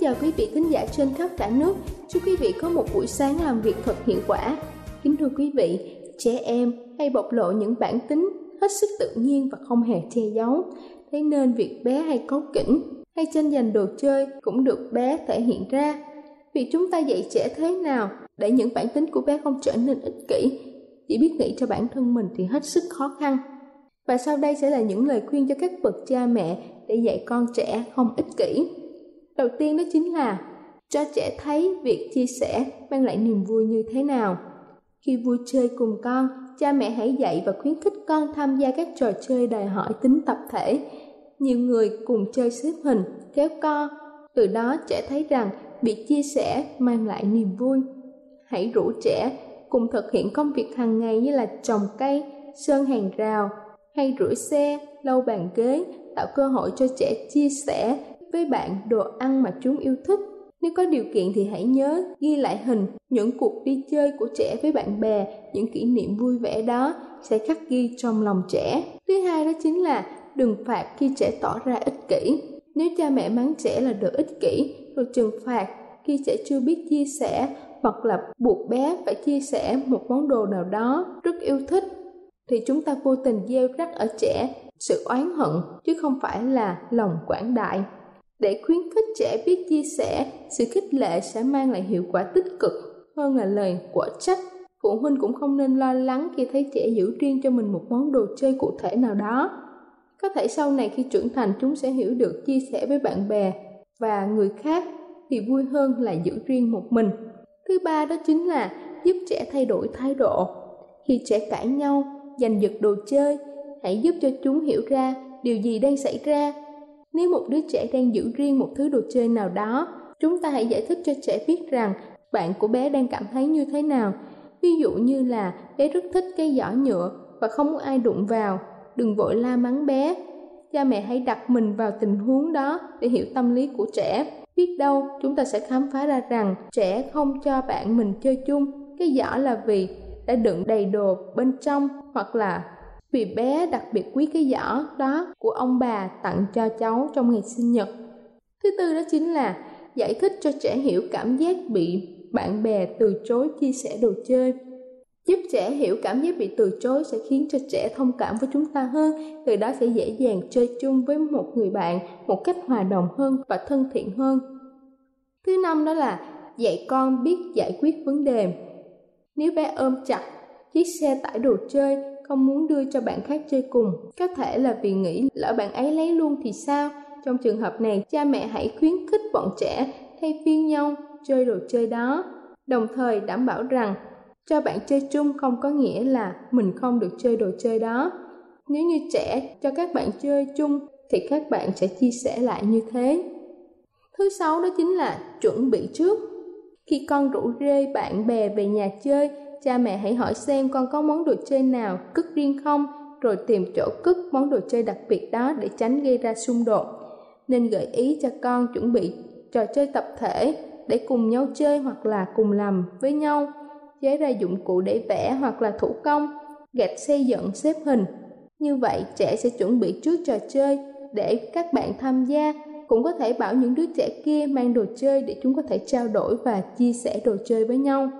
Chào quý vị thính giả trên khắp cả nước. Chúc quý vị có một buổi sáng làm việc thật hiệu quả. Kính thưa quý vị, trẻ em hay bộc lộ những bản tính hết sức tự nhiên và không hề che giấu. Thế nên việc bé hay cáu kỉnh hay tranh giành đồ chơi cũng được bé thể hiện ra. Vì chúng ta dạy trẻ thế nào để những bản tính của bé không trở nên ích kỷ, chỉ biết nghĩ cho bản thân mình thì hết sức khó khăn. Và sau đây sẽ là những lời khuyên cho các bậc cha mẹ để dạy con trẻ không ích kỷ. Đầu tiên đó chính là cho trẻ thấy việc chia sẻ mang lại niềm vui như thế nào. Khi vui chơi cùng con, cha mẹ hãy dạy và khuyến khích con tham gia các trò chơi đòi hỏi tính tập thể. Nhiều người cùng chơi xếp hình, kéo co, từ đó trẻ thấy rằng việc chia sẻ mang lại niềm vui. Hãy rủ trẻ cùng thực hiện công việc hàng ngày như là trồng cây, sơn hàng rào, hay rửa xe, lau bàn ghế, tạo cơ hội cho trẻ chia sẻ với bạn đồ ăn mà chúng yêu thích. Nếu có điều kiện thì hãy nhớ ghi lại hình những cuộc đi chơi của trẻ với bạn bè, những kỷ niệm vui vẻ đó sẽ khắc ghi trong lòng trẻ. Thứ hai đó chính là đừng phạt khi trẻ tỏ ra ích kỷ. Nếu cha mẹ mắng trẻ là đồ ích kỷ, rồi trừng phạt khi trẻ chưa biết chia sẻ hoặc là buộc bé phải chia sẻ một món đồ nào đó rất yêu thích thì chúng ta vô tình gieo rắc ở trẻ sự oán hận chứ không phải là lòng quảng đại để khuyến khích trẻ biết chia sẻ, sự khích lệ sẽ mang lại hiệu quả tích cực hơn là lời quả trách. Phụ huynh cũng không nên lo lắng khi thấy trẻ giữ riêng cho mình một món đồ chơi cụ thể nào đó. Có thể sau này khi trưởng thành, chúng sẽ hiểu được chia sẻ với bạn bè và người khác thì vui hơn là giữ riêng một mình. Thứ ba đó chính là giúp trẻ thay đổi thái độ. Khi trẻ cãi nhau, giành giật đồ chơi, hãy giúp cho chúng hiểu ra điều gì đang xảy ra nếu một đứa trẻ đang giữ riêng một thứ đồ chơi nào đó, chúng ta hãy giải thích cho trẻ biết rằng bạn của bé đang cảm thấy như thế nào. Ví dụ như là bé rất thích cái giỏ nhựa và không muốn ai đụng vào, đừng vội la mắng bé. Cha mẹ hãy đặt mình vào tình huống đó để hiểu tâm lý của trẻ. Biết đâu chúng ta sẽ khám phá ra rằng trẻ không cho bạn mình chơi chung. Cái giỏ là vì đã đựng đầy đồ bên trong hoặc là vì bé đặc biệt quý cái giỏ đó của ông bà tặng cho cháu trong ngày sinh nhật. Thứ tư đó chính là giải thích cho trẻ hiểu cảm giác bị bạn bè từ chối chia sẻ đồ chơi. Giúp trẻ hiểu cảm giác bị từ chối sẽ khiến cho trẻ thông cảm với chúng ta hơn, từ đó sẽ dễ dàng chơi chung với một người bạn một cách hòa đồng hơn và thân thiện hơn. Thứ năm đó là dạy con biết giải quyết vấn đề. Nếu bé ôm chặt chiếc xe tải đồ chơi không muốn đưa cho bạn khác chơi cùng. Có thể là vì nghĩ lỡ bạn ấy lấy luôn thì sao? Trong trường hợp này, cha mẹ hãy khuyến khích bọn trẻ thay phiên nhau chơi đồ chơi đó, đồng thời đảm bảo rằng cho bạn chơi chung không có nghĩa là mình không được chơi đồ chơi đó. Nếu như trẻ cho các bạn chơi chung thì các bạn sẽ chia sẻ lại như thế. Thứ sáu đó chính là chuẩn bị trước. Khi con rủ rê bạn bè về nhà chơi, cha mẹ hãy hỏi xem con có món đồ chơi nào cất riêng không, rồi tìm chỗ cất món đồ chơi đặc biệt đó để tránh gây ra xung đột. Nên gợi ý cho con chuẩn bị trò chơi tập thể để cùng nhau chơi hoặc là cùng làm với nhau, chế ra dụng cụ để vẽ hoặc là thủ công, gạch xây dựng xếp hình. Như vậy trẻ sẽ chuẩn bị trước trò chơi để các bạn tham gia cũng có thể bảo những đứa trẻ kia mang đồ chơi để chúng có thể trao đổi và chia sẻ đồ chơi với nhau.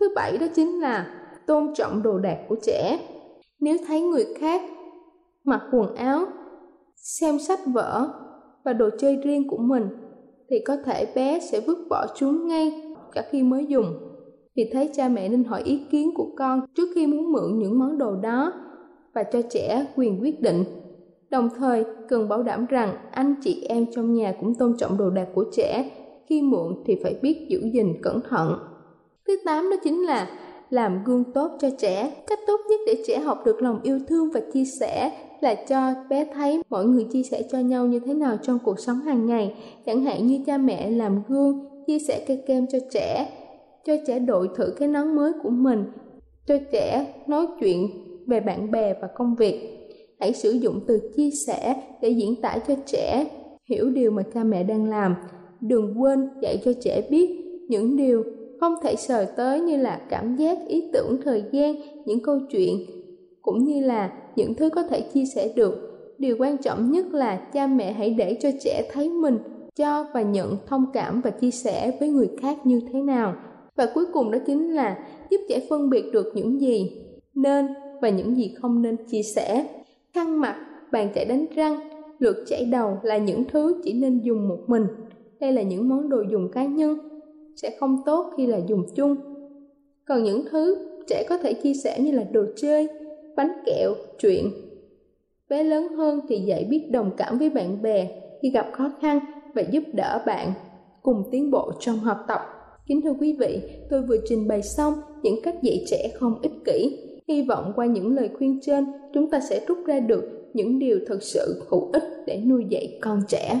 Thứ bảy đó chính là tôn trọng đồ đạc của trẻ. Nếu thấy người khác mặc quần áo, xem sách vở và đồ chơi riêng của mình thì có thể bé sẽ vứt bỏ chúng ngay cả khi mới dùng. Vì thế cha mẹ nên hỏi ý kiến của con trước khi muốn mượn những món đồ đó và cho trẻ quyền quyết định. Đồng thời, cần bảo đảm rằng anh chị em trong nhà cũng tôn trọng đồ đạc của trẻ, khi mượn thì phải biết giữ gìn cẩn thận. Thứ tám đó chính là làm gương tốt cho trẻ. Cách tốt nhất để trẻ học được lòng yêu thương và chia sẻ là cho bé thấy mọi người chia sẻ cho nhau như thế nào trong cuộc sống hàng ngày. Chẳng hạn như cha mẹ làm gương, chia sẻ cây kem cho trẻ, cho trẻ đội thử cái nón mới của mình, cho trẻ nói chuyện về bạn bè và công việc. Hãy sử dụng từ chia sẻ để diễn tả cho trẻ hiểu điều mà cha mẹ đang làm. Đừng quên dạy cho trẻ biết những điều không thể sờ tới như là cảm giác, ý tưởng, thời gian, những câu chuyện, cũng như là những thứ có thể chia sẻ được. Điều quan trọng nhất là cha mẹ hãy để cho trẻ thấy mình cho và nhận thông cảm và chia sẻ với người khác như thế nào. Và cuối cùng đó chính là giúp trẻ phân biệt được những gì nên và những gì không nên chia sẻ. Khăn mặt, bàn chải đánh răng, lượt chải đầu là những thứ chỉ nên dùng một mình. Đây là những món đồ dùng cá nhân, sẽ không tốt khi là dùng chung. Còn những thứ trẻ có thể chia sẻ như là đồ chơi, bánh kẹo, chuyện. Bé lớn hơn thì dạy biết đồng cảm với bạn bè khi gặp khó khăn và giúp đỡ bạn cùng tiến bộ trong học tập. Kính thưa quý vị, tôi vừa trình bày xong những cách dạy trẻ không ích kỷ. Hy vọng qua những lời khuyên trên, chúng ta sẽ rút ra được những điều thật sự hữu ích để nuôi dạy con trẻ.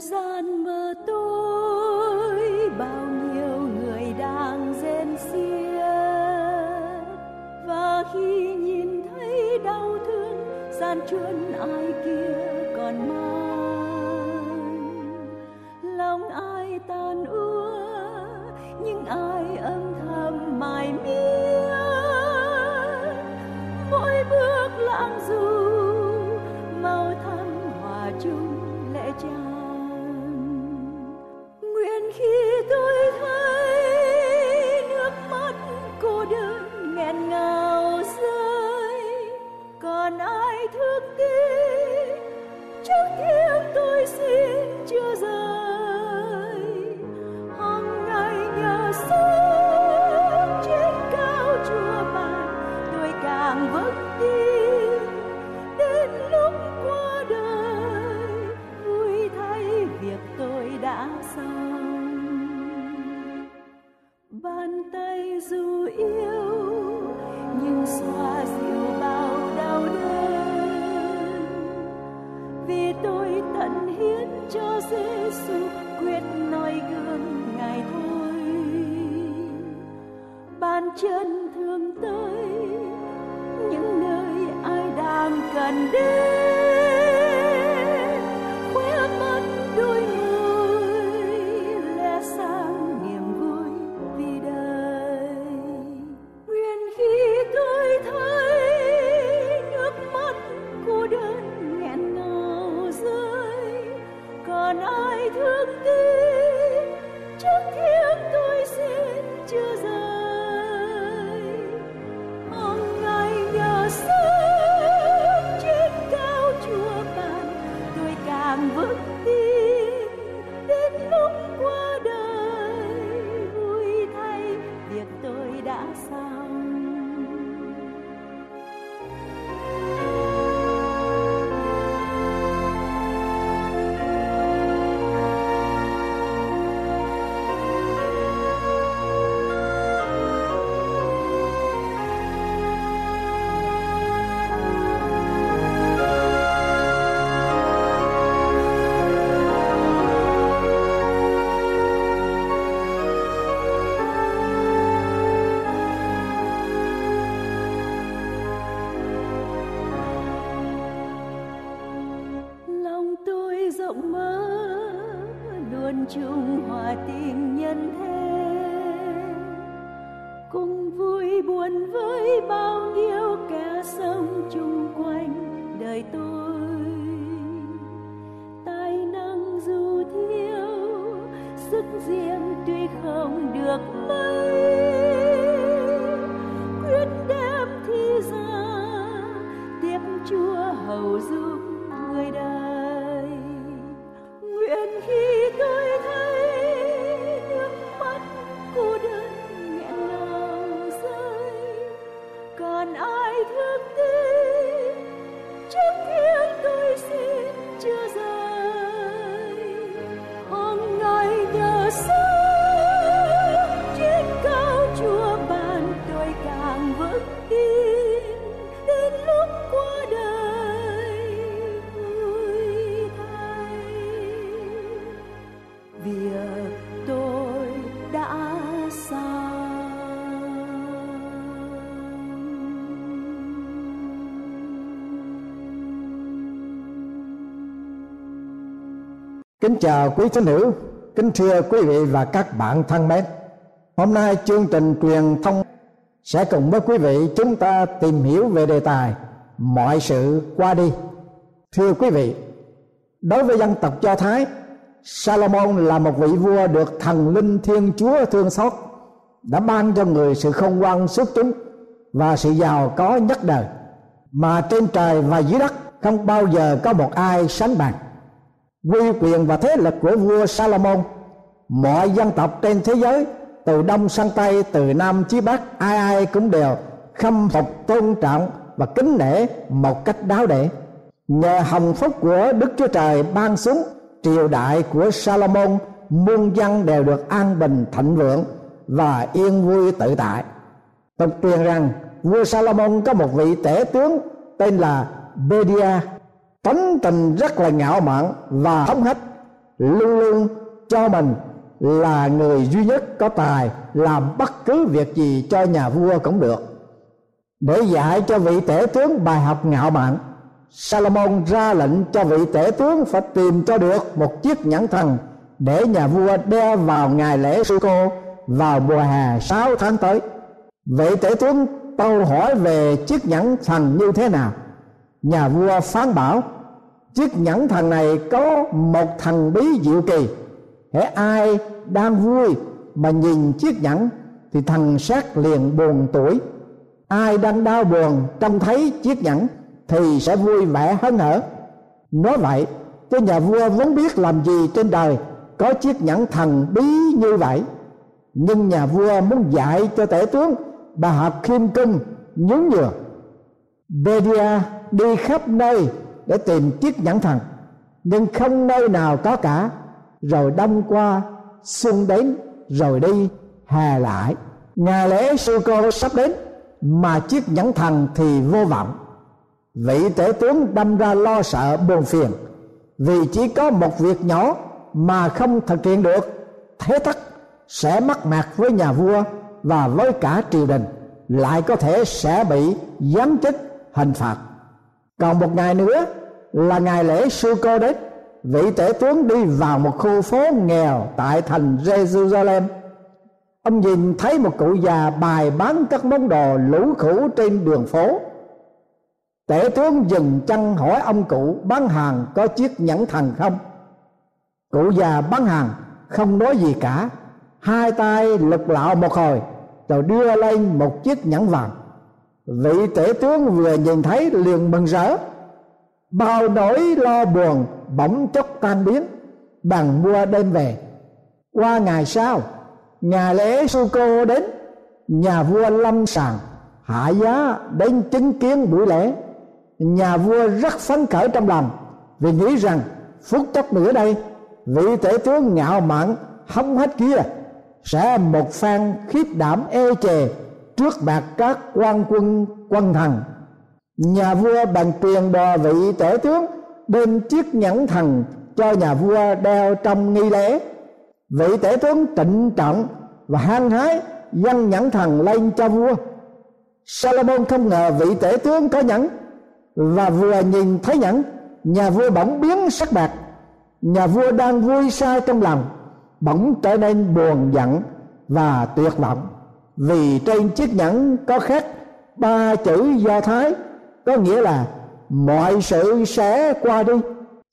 Gian mơ tối, bao nhiêu người đang rên xiết. Và khi nhìn thấy đau thương, gian truân ai kia còn mang. Lòng ai tan úa nhưng ai âm thầm mải miết. Mỗi bước lãng du màu thắm hòa chung lẽ cha. Bàn chân không được Kính chào quý thính hữu, kính thưa quý vị và các bạn thân mến. Hôm nay chương trình truyền thông sẽ cùng với quý vị chúng ta tìm hiểu về đề tài mọi sự qua đi. Thưa quý vị, đối với dân tộc Do Thái, Salomon là một vị vua được thần linh Thiên Chúa thương xót, đã ban cho người sự không ngoan xuất chúng và sự giàu có nhất đời mà trên trời và dưới đất không bao giờ có một ai sánh bằng quy quyền và thế lực của vua Salomon. Mọi dân tộc trên thế giới, từ đông sang tây, từ nam chí bắc, ai ai cũng đều khâm phục, tôn trọng và kính nể một cách đáo để nhờ hồng phúc của đức chúa trời ban xuống, triều đại của Salomon, muôn dân đều được an bình, thịnh vượng và yên vui tự tại. Tục truyền rằng, vua Salomon có một vị tể tướng tên là Bedia tánh tình rất là ngạo mạn và hống hách, luôn luôn cho mình là người duy nhất có tài làm bất cứ việc gì cho nhà vua cũng được. Để dạy cho vị tể tướng bài học ngạo mạn, Salomon ra lệnh cho vị tể tướng phải tìm cho được một chiếc nhẫn thần để nhà vua đeo vào ngày lễ sư cô vào mùa hè 6 tháng tới. Vị tể tướng tâu hỏi về chiếc nhẫn thần như thế nào? Nhà vua phán bảo, chiếc nhẫn thần này có một thần bí diệu kỳ. Hễ ai đang vui mà nhìn chiếc nhẫn, thì thần sát liền buồn tuổi. Ai đang đau buồn trông thấy chiếc nhẫn, thì sẽ vui vẻ hớn hở. Nói vậy, cho nhà vua vốn biết làm gì trên đời có chiếc nhẫn thần bí như vậy. Nhưng nhà vua muốn dạy cho tể tướng bà học khiêm cung nhún nhường. Bedia đi khắp nơi để tìm chiếc nhẫn thần. Nhưng không nơi nào có cả. Rồi đông qua xuân đến, rồi đi, hè lại. Ngày lễ sư cô sắp đến, mà chiếc nhẫn thần thì vô vọng. Vị tể tướng đâm ra lo sợ buồn phiền. Vì chỉ có một việc nhỏ mà không thực hiện được, thế thất sẽ mắc mặt với nhà vua và với cả triều đình, lại có thể sẽ bị giáng chức hình phạt còn một ngày nữa là ngày lễ sư cô đến vị tể tướng đi vào một khu phố nghèo tại thành Jerusalem ông nhìn thấy một cụ già bài bán các món đồ lũ khủ trên đường phố. Tể tướng dừng chân hỏi ông cụ bán hàng có chiếc nhẫn thần không? Cụ già bán hàng không nói gì cả, hai tay lục lạo một hồi, rồi đưa lên một chiếc nhẫn vàng vị tể tướng vừa nhìn thấy liền mừng rỡ. Bao nỗi lo buồn bỗng chốc tan biến. Bằng mua đem về. Qua ngày sau, nhà lễ sư cô đến. Nhà vua lâm sàng, hạ giá đến chứng kiến buổi lễ. Nhà vua rất phấn khởi trong lòng, vì nghĩ rằng phút chốc nữa đây, vị tể tướng ngạo mạn, hống hết kia, sẽ một phen khiếp đảm ê chề trước mặt các quan quân quân thần nhà vua bằng tiền đò vị tể tướng bên chiếc nhẫn thần cho nhà vua đeo trong nghi lễ. Vị tể tướng trịnh trọng và hăng hái dâng nhẫn thần lên cho vua. Salomon không ngờ vị tể tướng có nhẫn và vừa nhìn thấy nhẫn, nhà vua bỗng biến sắc bạc. Nhà vua đang vui sai trong lòng, bỗng trở nên buồn giận và tuyệt vọng vì trên chiếc nhẫn có khắc ba chữ do thái, có nghĩa là mọi sự sẽ qua đi,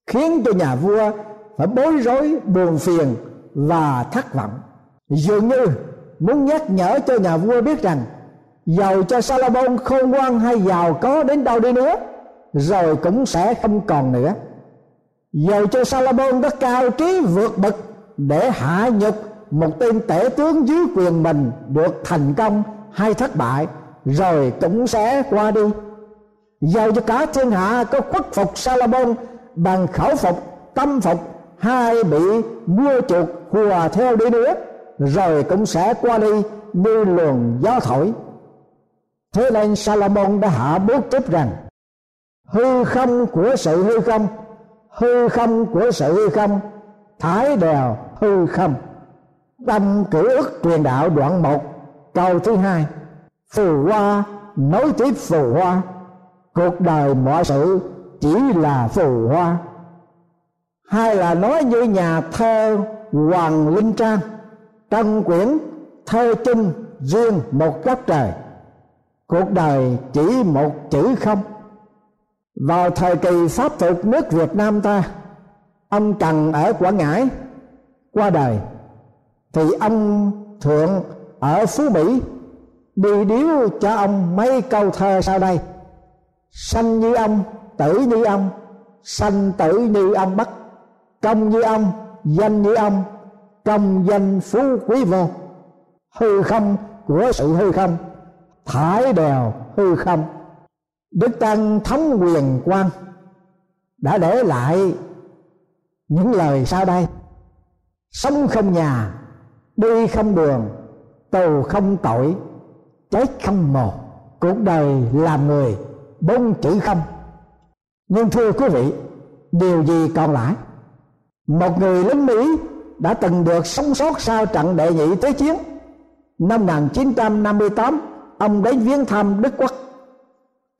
khiến cho nhà vua phải bối rối, buồn phiền và thất vọng. Dường như muốn nhắc nhở cho nhà vua biết rằng giàu cho Salomon khôn ngoan hay giàu có đến đâu đi nữa, rồi cũng sẽ không còn nữa. Giàu cho Salomon đã cao trí vượt bậc để hạ nhục một tên tể tướng dưới quyền mình được thành công, hay thất bại, rồi cũng sẽ qua đi. Giao cho cả thiên hạ có khuất phục Salomon bằng khẩu phục, tâm phục, hai bị mua chuộc hùa theo đi nữa, rồi cũng sẽ qua đi như luồng gió thổi. Thế nên Salomon đã hạ bước tiếp rằng, hư không của sự hư không hư không của sự hư không, thái đèo hư không tâm cử ức truyền đạo đoạn một, câu thứ hai. Phù hoa, nối tiếp phù hoa. Cuộc đời mọi sự chỉ là phù hoa. Hay là nói như nhà thơ hoàng linh trang trong quyển, thơ chung riêng một góc trời. Cuộc đời chỉ một chữ không. Vào thời kỳ pháp thuộc nước việt nam ta, ông trần ở quảng ngãi qua đời thì ông thượng ở phú mỹ đi điếu cho ông mấy câu thơ sau đây. Sanh như ông, tử như ông, sanh tử như ông bất công như ông, danh như ông, công danh phú quý vô. Hư không của sự hư không, thải đèo hư không. Đức tăng thống quyền quan đã để lại những lời sau đây. Sống không nhà đi không đường, tù không tội, chết không mồ. Cuộc đời làm người bốn chữ không. Nhưng thưa quý vị, điều gì còn lại? Một người lính mỹ đã từng được sống sót sau trận đệ nhị thế chiến. Năm 1958 ông đến viếng thăm Đức Quốc.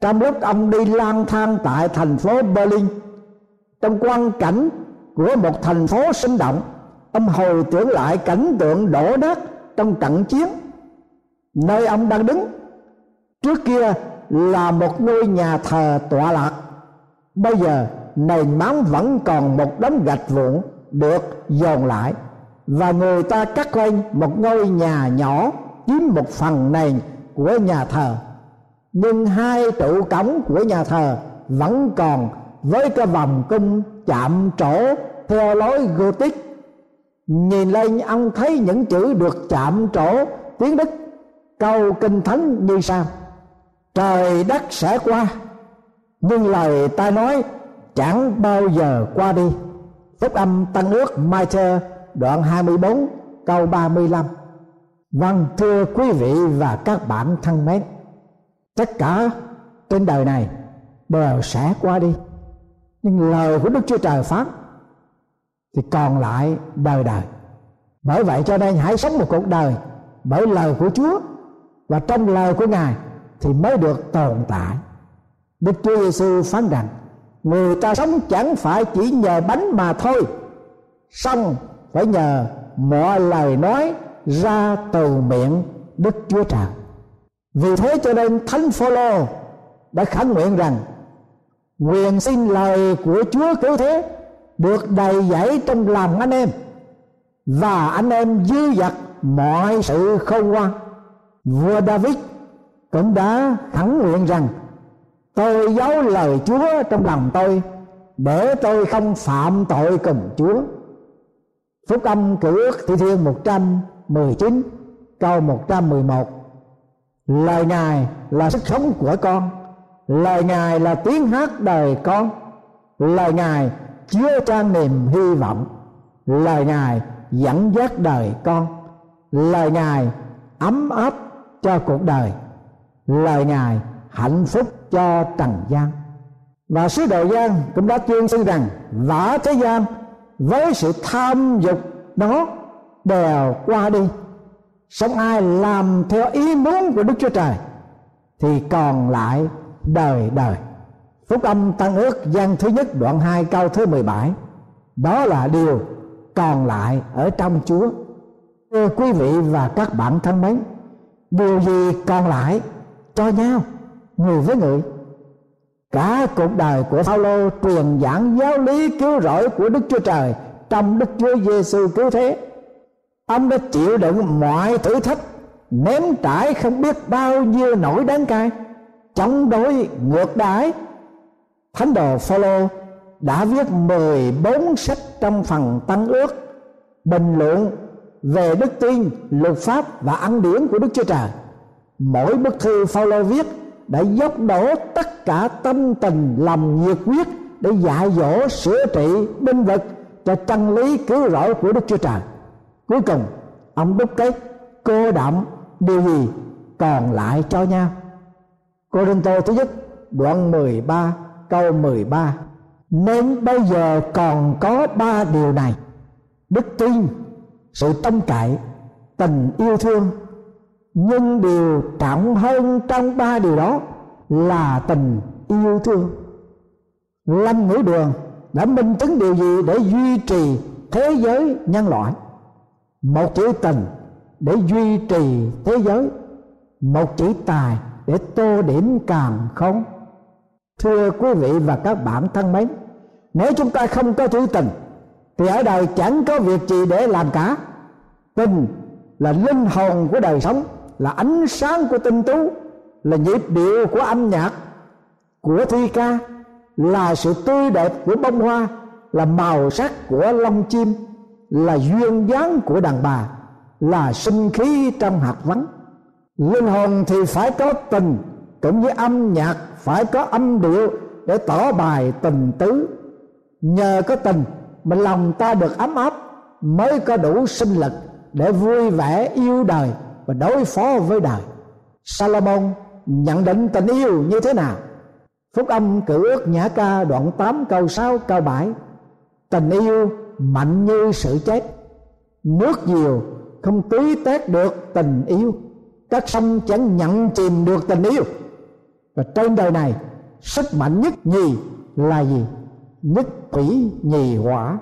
Trong lúc ông đi lang thang tại thành phố Berlin, trong quan cảnh của một thành phố sinh động ông hồi tưởng lại cảnh tượng đổ nát trong trận chiến. Nơi ông đang đứng, trước kia là một ngôi nhà thờ tọa lạc. Bây giờ, nền móng vẫn còn một đống gạch vụn được dồn lại. Và người ta cắt lên một ngôi nhà nhỏ chiếm một phần nền của nhà thờ. Nhưng hai trụ cổng của nhà thờ vẫn còn với cái vòng cung chạm trổ theo lối Gothic nhìn lên ông thấy những chữ được chạm trổ, tiếng Đức câu kinh thánh như sau. Trời đất sẽ qua, nhưng lời ta nói chẳng bao giờ qua đi. Phúc âm tăng ước mai thơ đoạn 24 câu 35 vâng thưa quý vị và các bạn thân mến, tất cả trên đời này đều sẽ qua đi, nhưng lời của đức chúa trời phán thì còn lại đời đời. Bởi vậy cho nên hãy sống một cuộc đời bởi lời của chúa và trong lời của ngài thì mới được tồn tại. Đức Chúa Giêsu phán rằng, người ta sống chẳng phải chỉ nhờ bánh mà thôi, song phải nhờ mọi lời nói ra từ miệng Đức Chúa Trời. Vì thế cho nên Thánh Phaolô đã khẳng nguyện rằng, nguyện xin lời của Chúa cứu thế được đầy dẫy trong lòng anh em. Và anh em dư dật, mọi sự khôn ngoan vua David cũng đã khẳng nguyện rằng, tôi giấu lời Chúa trong lòng tôi, để tôi không phạm tội cùng Chúa. Phúc âm cử ước Thi Thiên 119 câu 111 Lời Ngài là sức sống của con, Lời Ngài là tiếng hát đời con, Lời Ngài chứa trang niềm hy vọng. Lời Ngài dẫn dắt đời con. Lời Ngài ấm áp cho cuộc đời. Lời Ngài hạnh phúc cho trần gian. Và sứ đồ gian cũng đã tuyên xưng rằng Vả thế gian với sự tham dục đó đều qua đi. Sống ai làm theo ý muốn của đức chúa trời thì còn lại đời đời phúc âm tăng ước gian thứ nhất đoạn 2 câu thứ 17 đó là điều còn lại ở trong chúa thưa quý vị và các bạn thân mến điều gì còn lại cho nhau người với người cả cuộc đời của Phaolô truyền giảng giáo lý cứu rỗi của Đức Chúa Trời trong Đức Chúa Giêsu cứu thế. Ông đã chịu đựng mọi thử thách, Ném trải không biết bao nhiêu nỗi đáng cay, chống đối ngược đãi. Thánh đồ Phaolô đã viết 14 sách trong phần Tăng ước bình luận về đức tin, luật pháp và ăn điển của Đức Chúa Trời. Mỗi bức thư Phaolô viết đã dốc đổ tất cả tâm tình lòng nhiệt huyết để dạy dỗ sửa trị binh vực cho chân lý cứu rỗi của Đức Chúa Trời. Cuối cùng ông đúc kết cô động điều gì còn lại cho nhau. Cô Đinh Tô thứ nhất đoạn 13 câu 13 Nên bây giờ còn có ba điều này. Đức tin, sự tâm cậy, tình yêu thương. Nhưng điều trọng hơn trong ba điều đó là tình yêu thương. Lâm ngũ đường đã minh chứng điều gì để duy trì thế giới nhân loại? Một chữ tình để duy trì thế giới một chữ tài để tô điểm càng không? Thưa quý vị và các bạn thân mến, nếu chúng ta không có chữ tình, thì ở đời chẳng có việc gì để làm cả. Tình là linh hồn của đời sống, là ánh sáng của tinh tú, là nhịp điệu của âm nhạc, của thi ca, là sự tươi đẹp của bông hoa, là màu sắc của lông chim, là duyên dáng của đàn bà, là sinh khí trong hạt vắng. Linh hồn thì phải có tình, cũng như âm nhạc phải có âm điệu để tỏ bài tình tứ. Nhờ có tình mà lòng ta được ấm áp, mới có đủ sinh lực để vui vẻ yêu đời và đối phó với đời. Salomon nhận định tình yêu như thế nào? Phúc âm cử ước nhã ca đoạn 8 câu 6 câu 7 Tình yêu mạnh như sự chết. Nước nhiều không tí tét được tình yêu. Các sông chẳng nhận chìm được tình yêu. Và trên đời này, sức mạnh nhất nhì là gì? Nhất thủy nhì hỏa.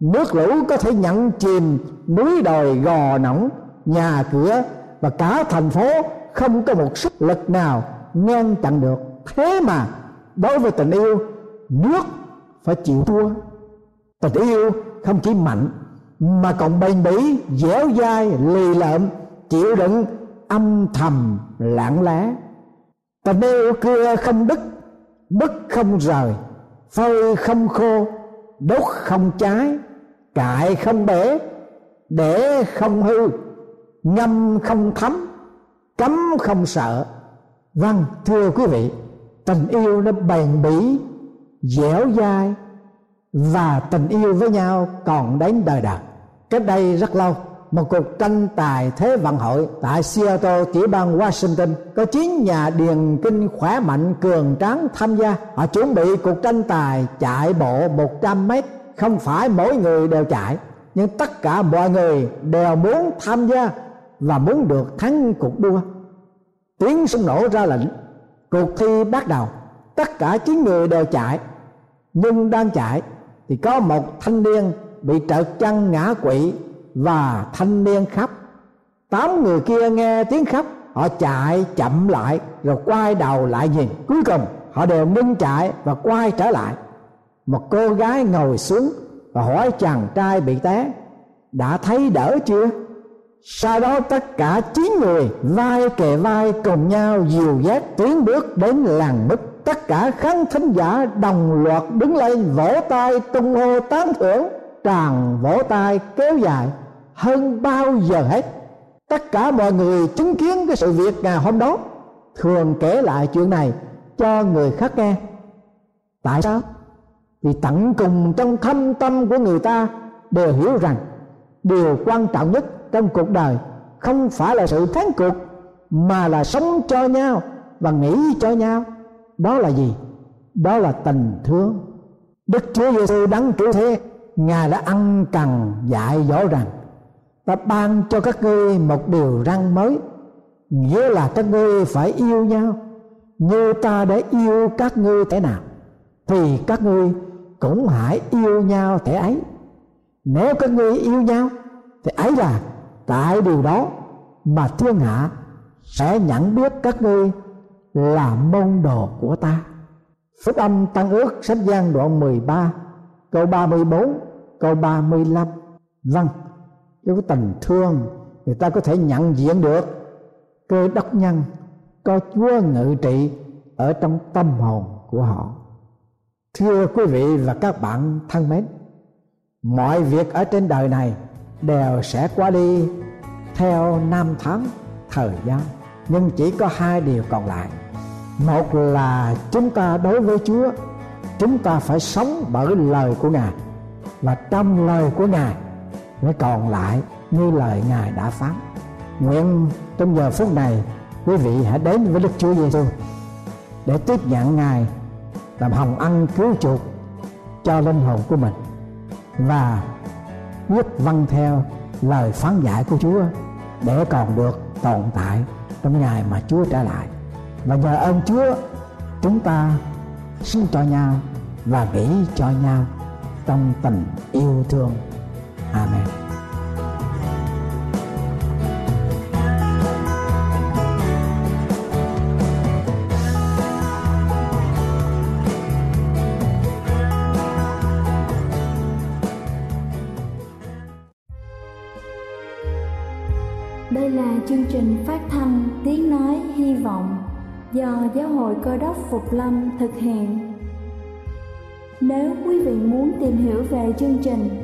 Nước lũ có thể nhận chìm núi đồi gò nõng Nhà cửa và cả thành phố không có một sức lực nào ngăn chặn được. Thế mà, đối với tình yêu, nước phải chịu thua. Tình yêu không chỉ mạnh, mà còn bền bỉ, dẻo dai, lì lợm, chịu đựng âm thầm lãng lẽ ta yêu cưa không đứt đứt không rời. Phơi không khô, đốt không cháy cại không bể, để không hư. Ngâm không thấm, cấm không sợ. Vâng thưa quý vị, tình yêu nó bền bỉ, dẻo dai, và tình yêu với nhau còn đến đời đời. Cách đây rất lâu một cuộc tranh tài thế vận hội tại Seattle, tiểu bang Washington, có chín nhà điền kinh khỏe mạnh, cường tráng tham gia. Họ chuẩn bị cuộc tranh tài chạy bộ 100 mét. Không phải mỗi người đều chạy, nhưng tất cả mọi người đều muốn tham gia và muốn được thắng cuộc đua. Tiếng súng nổ ra lệnh. Cuộc thi bắt đầu. Tất cả chín người đều chạy, nhưng đang chạy thì có một thanh niên bị trợt chân ngã quỵ và thanh niên khóc tám người kia nghe tiếng khóc, họ chạy chậm lại, rồi quay đầu lại nhìn. Cuối cùng, họ đều ngưng chạy và quay trở lại. Một cô gái ngồi xuống và hỏi chàng trai bị té, đã thấy đỡ chưa? Sau đó tất cả chín người vai kề vai cùng nhau dìu dắt tiến bước đến làng mức tất cả khán thính giả đồng loạt đứng lên vỗ tay tung hô tán thưởng tràn vỗ tay kéo dài hơn bao giờ hết. Tất cả mọi người chứng kiến cái sự việc ngày hôm đó, thường kể lại chuyện này cho người khác nghe. Tại sao? Vì tận cùng trong thâm tâm của người ta đều hiểu rằng điều quan trọng nhất trong cuộc đời không phải là sự thắng cuộc mà là sống cho nhau và nghĩ cho nhau. Đó là gì? Đó là tình thương. Đức chúa giêsu đấng cứu thế, ngài đã ăn cần dạy dỗ rằng ta ban cho các ngươi một điều răn mới. Nghĩa là các ngươi phải yêu nhau như ta đã yêu các ngươi thế nào, thì các ngươi cũng hãy yêu nhau thế ấy. Nếu các ngươi yêu nhau, thì ấy là tại điều đó mà thiên hạ sẽ nhận biết các ngươi là môn đồ của ta. Phúc âm Tăng ước, sách gian đoạn 13 câu 34 câu 35 Vâng cái tình thương, người ta có thể nhận diện được. Cơ đốc nhân có Chúa ngự trị ở trong tâm hồn của họ. Thưa quý vị và các bạn thân mến, mọi việc ở trên đời này đều sẽ qua đi theo năm tháng thời gian, nhưng chỉ có hai điều còn lại. Một là chúng ta đối với chúa, chúng ta phải sống bởi lời của ngài. Và trong lời của ngài mới còn lại như lời ngài đã phán. Nguyện trong giờ phút này, quý vị hãy đến với đức chúa giêsu để tiếp nhận ngài làm hồng ân cứu chuộc cho linh hồn của mình và quyết văn vâng theo lời phán dạy của Chúa để còn được tồn tại trong ngày mà Chúa trả lại. Và nhờ ơn Chúa, chúng ta sinh cho nhau và nghĩ cho nhau trong tình yêu thương. Amen Đây là chương trình phát thanh Tiếng Nói Hy Vọng do Giáo hội Cơ đốc Phục Lâm thực hiện. Nếu quý vị muốn tìm hiểu về chương trình